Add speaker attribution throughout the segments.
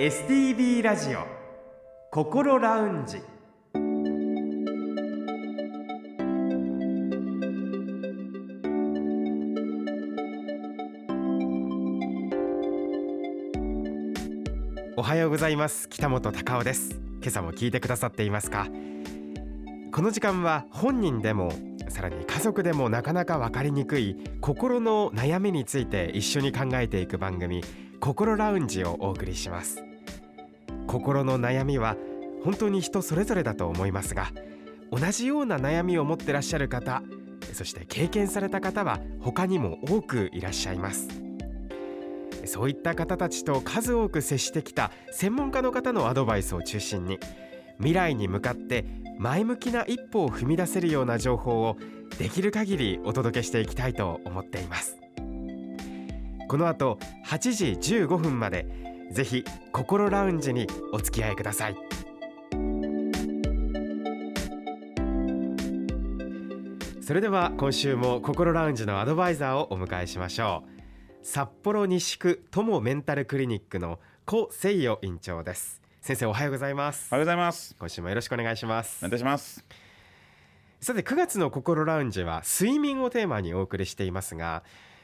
Speaker 1: STB ラジオ心ラウンジ。おはようございます。北本孝雄です。今朝も聞いてくださっていますか？この時間は本人でもさらに家族でもなかなか分かりにくい心の悩みについて一緒に考えていく番組心ラウンジをお送りします。心の悩みは本当に人それぞれだと思いますが同じような悩みを持ってらっしゃる方そして経験された方は他にも多くいらっしゃいます。そういった方たちと数多く接してきた専門家の方のアドバイスを中心に未来に向かって前向きな一歩を踏み出せるような情報をできる限りお届けしていきたいと思っています。この後8時15分までぜひ心ラウンジにお付き合いください。それでは今週も心ラウンジのアドバイザーをお迎えしましょう。札幌西区友メンタルクリニックの古誠代院長です。先生おはようございます。
Speaker 2: おはようございます。
Speaker 1: 今週もよろしくお願いします。
Speaker 2: お願いします。
Speaker 1: さて9月の心ラウンジは睡眠をテーマにお送りしていますが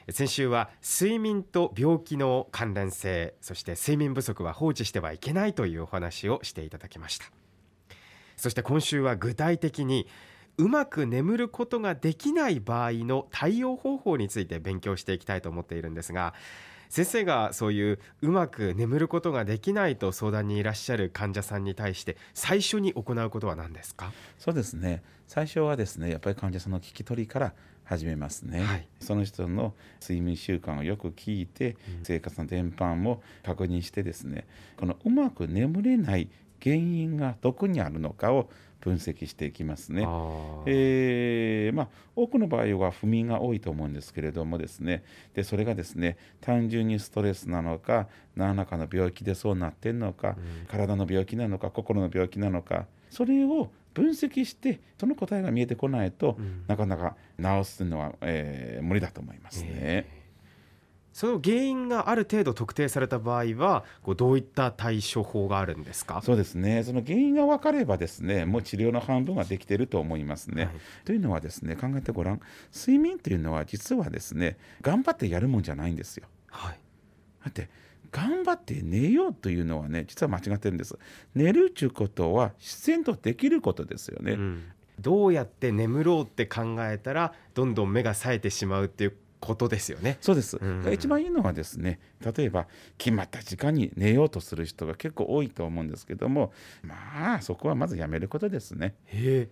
Speaker 1: 先週は睡眠と病気の関連性そして睡眠不足は放置してはいけないというお話をしていただきました。そして今週は具体的にうまく眠ることができない場合の対応方法について勉強していきたいと思っているんですが先生がそういううまく眠ることができないと相談にいらっしゃる患者さんに対して最初に行うことは何ですか？
Speaker 2: そうですね。最初はですねやっぱり患者さんの聞き取りから始めますね、はい、その人の睡眠習慣をよく聞いて、うん、生活の伝播も確認してですねこのうまく眠れない原因がどこにあるのかを分析していきますね。えー、まあ、多くの場合は不眠が多いと思うんですけれどもですね。でそれがですね単純にストレスなのか何らかの病気でそうなってんのか、うん、体の病気なのか心の病気なのかそれを分析してその答えが見えてこないと、うん、なかなか治すのは、えー、無理だと思いますね。えー。
Speaker 1: その原因がある程度特定された場合はこうどういった対処法があるんですか？
Speaker 2: そうですね。その原因が分かればですねもう治療の半分はできていると思いますね。はい、というのはですね考えてごらん。睡眠というのは実はですね頑張ってやるもんじゃないんですよ。はい、だって頑張って寝ようというのはね実は間違ってるんです。寝るということは自然とできることですよね。うん、
Speaker 1: どうやって眠ろうって考えたらどんどん目が冴えてしまうっていうことですよね。
Speaker 2: そうです、うん、一番いいのはですね例えば決まった時間に寝ようとする人が結構多いと思うんですけどもまあそこはまずやめることですね。
Speaker 1: へ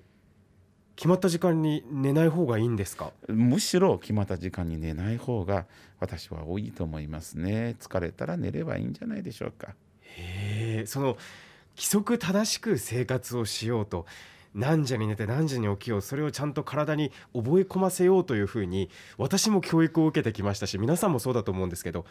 Speaker 1: 決まった時間に寝ない方がいいんですか？
Speaker 2: むしろ決まった時間に寝ない方が私は多いと思いますね。疲れたら寝ればいいんじゃないでしょうか。
Speaker 1: へえその規則正しく生活をしようと何時に寝て何時に起きようそれをちゃんと体に覚え込ませようというふうに私も教育を受けてきましたし皆さんもそうだと思うんですけど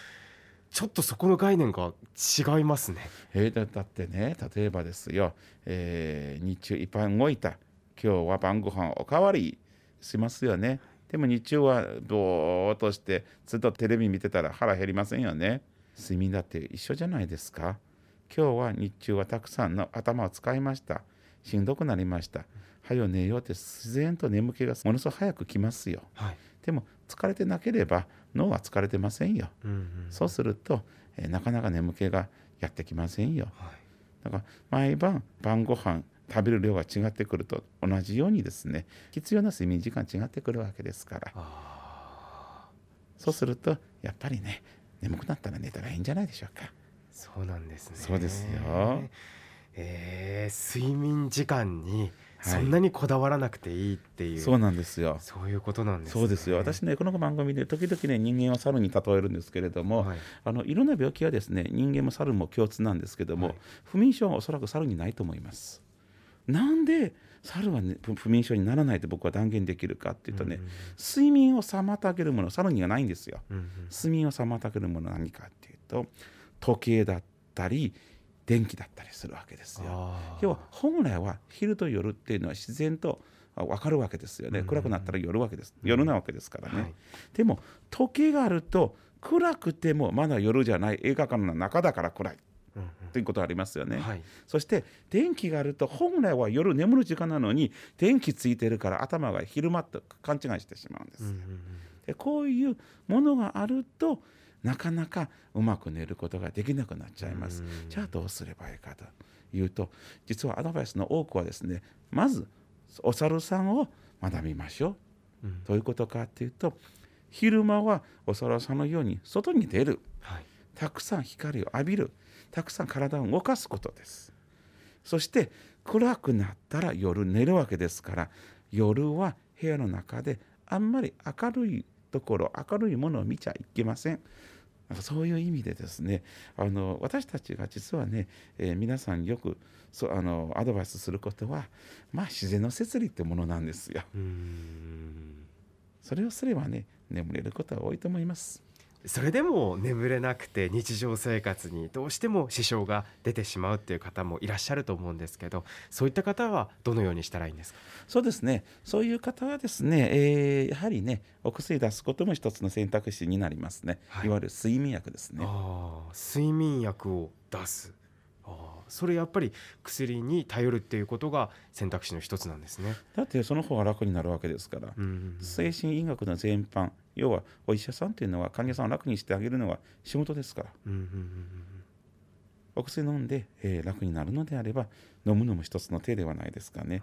Speaker 1: ちょっとそこの概念が違いますね。
Speaker 2: えー、だってね例えばですよ、えー、日中いっぱい動いた今日は晩ご飯おかわりしますよね。でも日中はぼーっとしてずっとテレビ見てたら腹減りませんよね。睡眠だって一緒じゃないですか。今日は日中はたくさんの頭を使いました。しんどくなりましたはよ寝ようって自然と眠気がものすごく早く来ますよ、はい、でも疲れてなければ脳は疲れてませんよ、うんうん、そうすると、えー、なかなか眠気がやってきませんよ、はい、だから毎晩晩ご飯食べる量が違ってくると同じようにですね必要な睡眠時間違ってくるわけですから。そうするとやっぱりね眠くなったら寝たらいいんじゃないでしょうか。
Speaker 1: そうなんですね。
Speaker 2: そうですよ。
Speaker 1: えー、睡眠時間にそんなにこだわらなくていいっていう、はい、
Speaker 2: そうなんですよ。
Speaker 1: そういうことなんです、
Speaker 2: ね、そうですよ。私ねこの番組で時々ね人間は猿に例えるんですけれども、はい、あのいろんな病気はですね人間も猿も共通なんですけども、はい、不眠症はおそらく猿にないと思いますなんで猿は、ね、不眠症にならないと僕は断言できるかっていうとね、うんうん、睡眠を妨げるもの猿にはないんですよ、うんうん、睡眠を妨げるものは何かっていうと時計だったり電気だったりするわけですよ。要は本来は昼と夜っていうのは自然と分かるわけですよね、暗くなったら夜わけです。夜なわけですからね、はい、でも時計があると暗くてもまだ夜じゃない。映画館の中だから暗い。
Speaker 1: うん
Speaker 2: ということがありますよね。
Speaker 1: うんはい
Speaker 2: そして電気があると本来は夜眠る時間なのに電気ついてるから頭が昼間と勘違いしてしまうんです。
Speaker 1: うんうん
Speaker 2: でこういうものがあるとなかなかうまく寝ることができなくなっちゃいます。
Speaker 1: うん
Speaker 2: じゃあどうすればいいかというと実はアドバイスの多くはですねまずお猿さんを学びましょう。
Speaker 1: うん
Speaker 2: どういうことかっていうと昼間はお猿さんのように外に出る
Speaker 1: はい
Speaker 2: たくさん光を浴びるたくさん体を動かすことです。そして暗くなったら夜寝るわけですから夜は部屋の中であんまり明るいところ明るいものを見ちゃいけません。そういう意味でですねあの私たちが実はね、えー皆さんよくそうあのアドバイスすることはまあ自然の摂理ってものなんですよ。
Speaker 1: うん。
Speaker 2: それをすればね眠れることは多いと思います
Speaker 1: それでも眠れなくて日常生活にどうしても支障が出てしまうっていう方もいらっしゃると思うんですけどそういった方はどのようにしたらいいんですか？
Speaker 2: そうですね。そういう方はですね、えーやはりねお薬出すことも一つの選択肢になりますね、
Speaker 1: はい。
Speaker 2: い、わゆる睡眠薬ですね。
Speaker 1: 睡眠薬を出すああそれやっぱり薬に頼るっていうことが選択肢の一つなんですね。
Speaker 2: だってその方が楽になるわけですから、
Speaker 1: うん
Speaker 2: 精神医学の全般要はお医者さんというのは患者さんを楽にしてあげるのは仕事ですから。
Speaker 1: うんうんうん
Speaker 2: お薬飲んで、えー楽になるのであれば飲むのも一つの手ではないですかね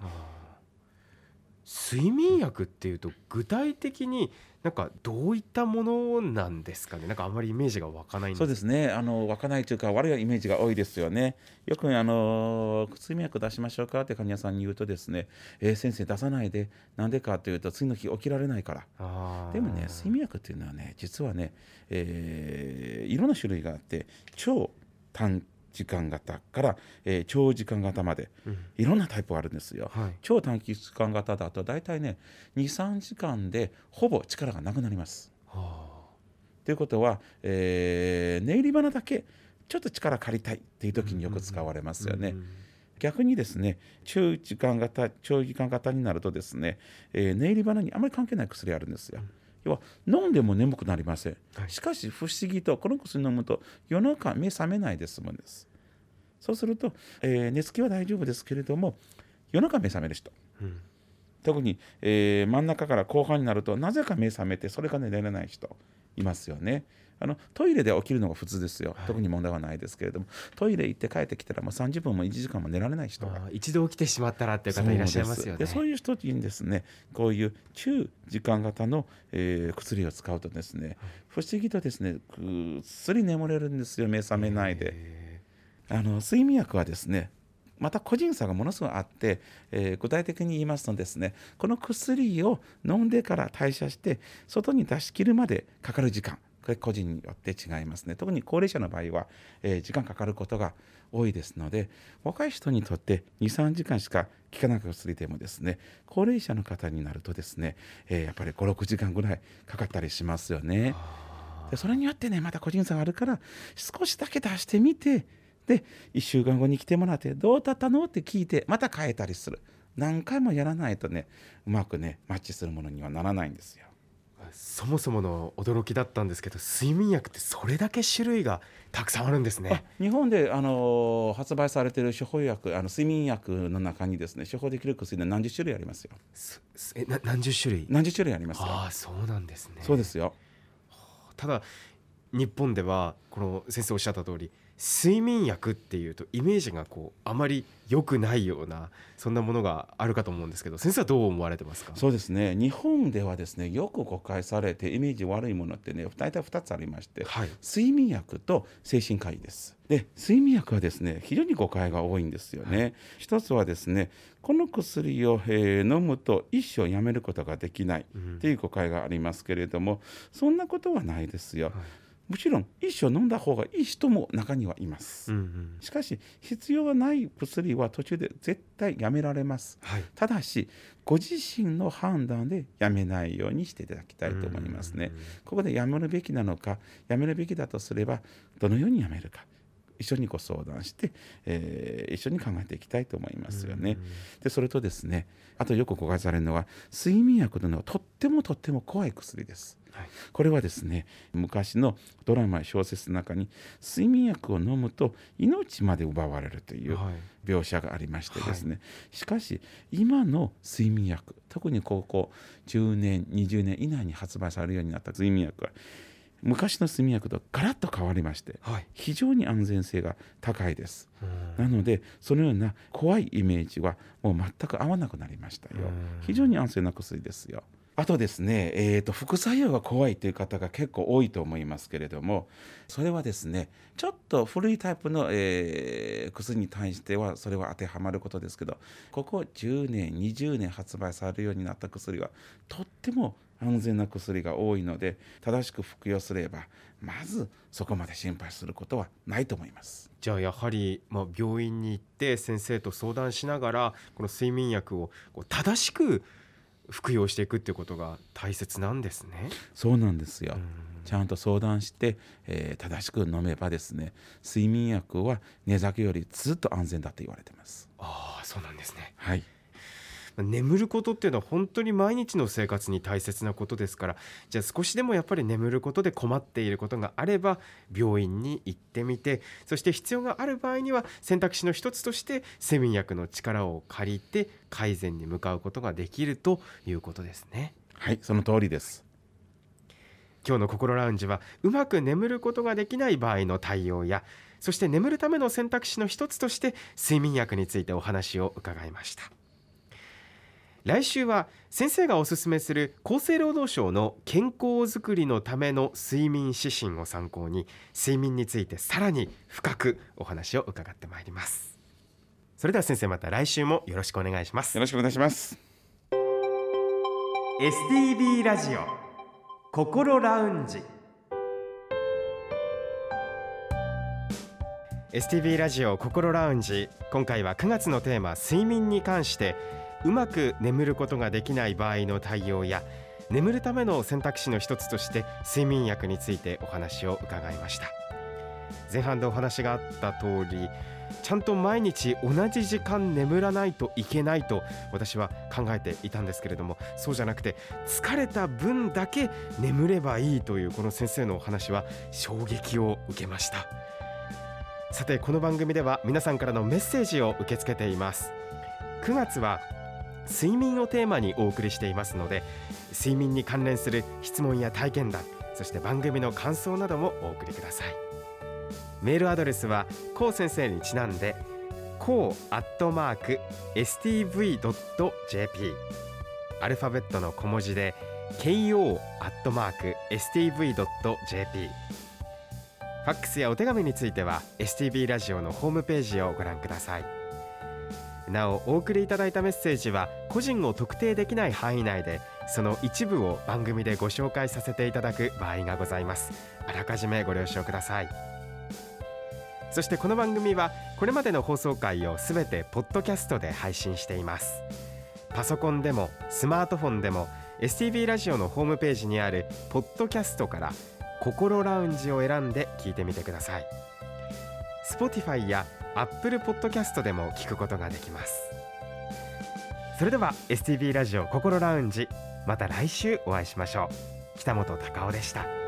Speaker 1: 睡眠薬っていうと具体的になんかどういったものなんですかね？なんかあんまりイメージが湧かないんです。
Speaker 2: そうですね。あの湧かないというか悪いイメージが多いですよね。よくあの睡眠薬出しましょうかって患者さんに言うとですね、えー先生出さないで。なんでかというと次の日起きられないから。でもね睡眠薬っていうのはね実はね、えーいろんな種類があって超短時間型から、えー長時間型まで
Speaker 1: うん
Speaker 2: いろんなタイプがあるんですよ。
Speaker 1: はい
Speaker 2: 超短期間型だと大体ね23時間でほぼ力がなくなります。
Speaker 1: は
Speaker 2: ということは、えー寝入り花だけちょっと力借りたいっていう時によく使われますよね。
Speaker 1: うんうん
Speaker 2: 逆にですね中時間型長時間型になるとですね、えー寝入り花にあまり関係ない薬あるんですよ。要は飲んでも眠くなりません。
Speaker 1: はい
Speaker 2: しかし不思議とこの薬飲むと夜中目覚めないで済むんです。そうすると、えー寝つきは大丈夫ですけれども夜中目覚める人
Speaker 1: うん
Speaker 2: 特に、えー真ん中から後半になるとなぜか目覚めてそれが寝れない人いますよね。あのトイレで起きるのが普通ですよ、
Speaker 1: はい。
Speaker 2: 特に問題はないですけれども。トイレ行って帰ってきたらもう30分も1時間も寝られない人が。
Speaker 1: 一度起きてしまったらっていう方いらっしゃいますよね。
Speaker 2: そうでそういう人にですねこういう中時間型の、えー薬を使うとですね不思議とですねぐっすり眠れるんですよ目覚めないで。
Speaker 1: へ
Speaker 2: あの睡眠薬はですねまた個人差がものすごいあって、えー具体的に言いますとですねこの薬を飲んでから代謝して外に出し切るまでかかる時間。これ個人によって違いますね特に高齢者の場合は、えー時間かかることが多いですので若い人にとって23時間しか効かなく薬でもですね高齢者の方になるとですね、えーやっぱり56時間ぐらいかかったりしますよね。
Speaker 1: あ
Speaker 2: でそれによってねまた個人差があるから少しだけ出してみてで1週間後に来てもらってどうだったの？って聞いてまた変えたりする何回もやらないとねうまくねマッチするものにはならないんですよ。
Speaker 1: あそもそもの驚きだったんですけど睡眠薬ってそれだけ種類がたくさんあるんです
Speaker 2: あ
Speaker 1: ね。
Speaker 2: 日本で、あのー発売されている処方薬あの睡眠薬の中にですね処方できる薬で何十種類ありますよ
Speaker 1: すすえな何十種類？
Speaker 2: 何十種類ありますよ
Speaker 1: ああそうなんですね。
Speaker 2: そうですよ
Speaker 1: ただ日本ではこの先生おっしゃった通り睡眠薬っていうとイメージがこうあまり良くないようなそんなものがあるかと思うんですけど先生はどう思われてますか？
Speaker 2: そうですね日本ではですねよく誤解されてイメージ悪いものってね大体2つありまして
Speaker 1: はい
Speaker 2: 睡眠薬と精神科医です。で睡眠薬はですね非常に誤解が多いんですよね。一つはですねこの薬を、えー飲むと一生やめることができない
Speaker 1: うん
Speaker 2: っていう誤解がありますけれどもそんなことはないですよ。
Speaker 1: はい
Speaker 2: もちろん一生飲んだ方がいい人も中にはいます。
Speaker 1: うんうん
Speaker 2: しかし必要がない薬は途中で絶対やめられます。
Speaker 1: はい
Speaker 2: ただしご自身の判断でやめないようにしていただきたいと思いますね。ここでやめるべきなのかやめるべきだとすればどのようにやめるか、一緒にご相談して、えー一緒に考えていきたいと思いますよね。でそれとですねあとよく誤解されるのは睡眠薬というのはとってもとっても怖い薬です。
Speaker 1: はい
Speaker 2: これはですね昔のドラマや小説の中に睡眠薬を飲むと命まで奪われるという
Speaker 1: はい
Speaker 2: 描写がありましてですね、しかし今の睡眠薬特にここ10年20年以内に発売されるようになった睡眠薬は昔の睡眠薬とガラッと変わりまして
Speaker 1: はい
Speaker 2: 非常に安全性が高いです。
Speaker 1: うん
Speaker 2: なのでそのような怖いイメージはもう全く合わなくなりましたよ
Speaker 1: うん。
Speaker 2: 非常に安全な薬ですよ。あとですね、えー、と副作用が怖いという方が結構多いと思いますけれどもそれはですねちょっと古いタイプの、えー薬に対してはそれは当てはまることですけどここ10年20年発売されるようになった薬はとっても安全な薬が多いので正しく服用すればまずそこまで心配することはないと思います。
Speaker 1: じゃあやはり、まあ、病院に行って先生と相談しながらこの睡眠薬をこう正しく服用していくっていうことが大切なんですね。
Speaker 2: そうなんですよ。
Speaker 1: うん
Speaker 2: ちゃんと相談して、えー正しく飲めばですね睡眠薬は寝酒よりずっと安全だと言われてます。
Speaker 1: ああそうなんですね。
Speaker 2: はい、
Speaker 1: 眠ることっていうのは本当に毎日の生活に大切なことですからじゃあ少しでもやっぱり眠ることで困っていることがあれば病院に行ってみてそして必要がある場合には選択肢の一つとして睡眠薬の力を借りて改善に向かうことができるということですね。
Speaker 2: はい、その通りです。
Speaker 1: 今日の心ラウンジはうまく眠ることができない場合の対応やそして眠るための選択肢の一つとして睡眠薬についてお話を伺いました来週は先生がおすすめする厚生労働省の健康づくりのための睡眠指針を参考に睡眠についてさらに深くお話を伺ってまいります。それでは先生また来週もよろしくお願いします。
Speaker 2: よろしくお願いします。
Speaker 1: STB ラジオ心ラウンジ。STB ラジオ心ラウンジ。今回は9月のテーマ睡眠に関してうまく眠ることができない場合の対応や眠るための選択肢の一つとして睡眠薬についてお話を伺いました。前半でお話があった通りちゃんと毎日同じ時間眠らないといけないと私は考えていたんですけれどもそうじゃなくて疲れた分だけ眠ればいいというこの先生のお話は衝撃を受けました。さてこの番組では皆さんからのメッセージを受け付けています。9月は睡眠をテーマにお送りしていますので睡眠に関連する質問や体験談そして番組の感想などもお送りください。メールアドレスはこう先生にちなんでこうアットマーク stv.jp アルファベットの小文字で ko アットマーク stv.jp ファックスやお手紙については STB ラジオのホームページをご覧ください。なおお送りいただいたメッセージは個人を特定できない範囲内でその一部を番組でご紹介させていただく場合がございます。あらかじめご了承ください。そしてこの番組はこれまでの放送回をすべてポッドキャストで配信しています。パソコンでもスマートフォンでも STB ラジオのホームページにあるポッドキャストから心ラウンジを選んで聞いてみてください。Spotify や Apple Podcast でも聞くことができます。それでは STB ラジオ心ラウンジまた来週お会いしましょう。北本隆夫でした。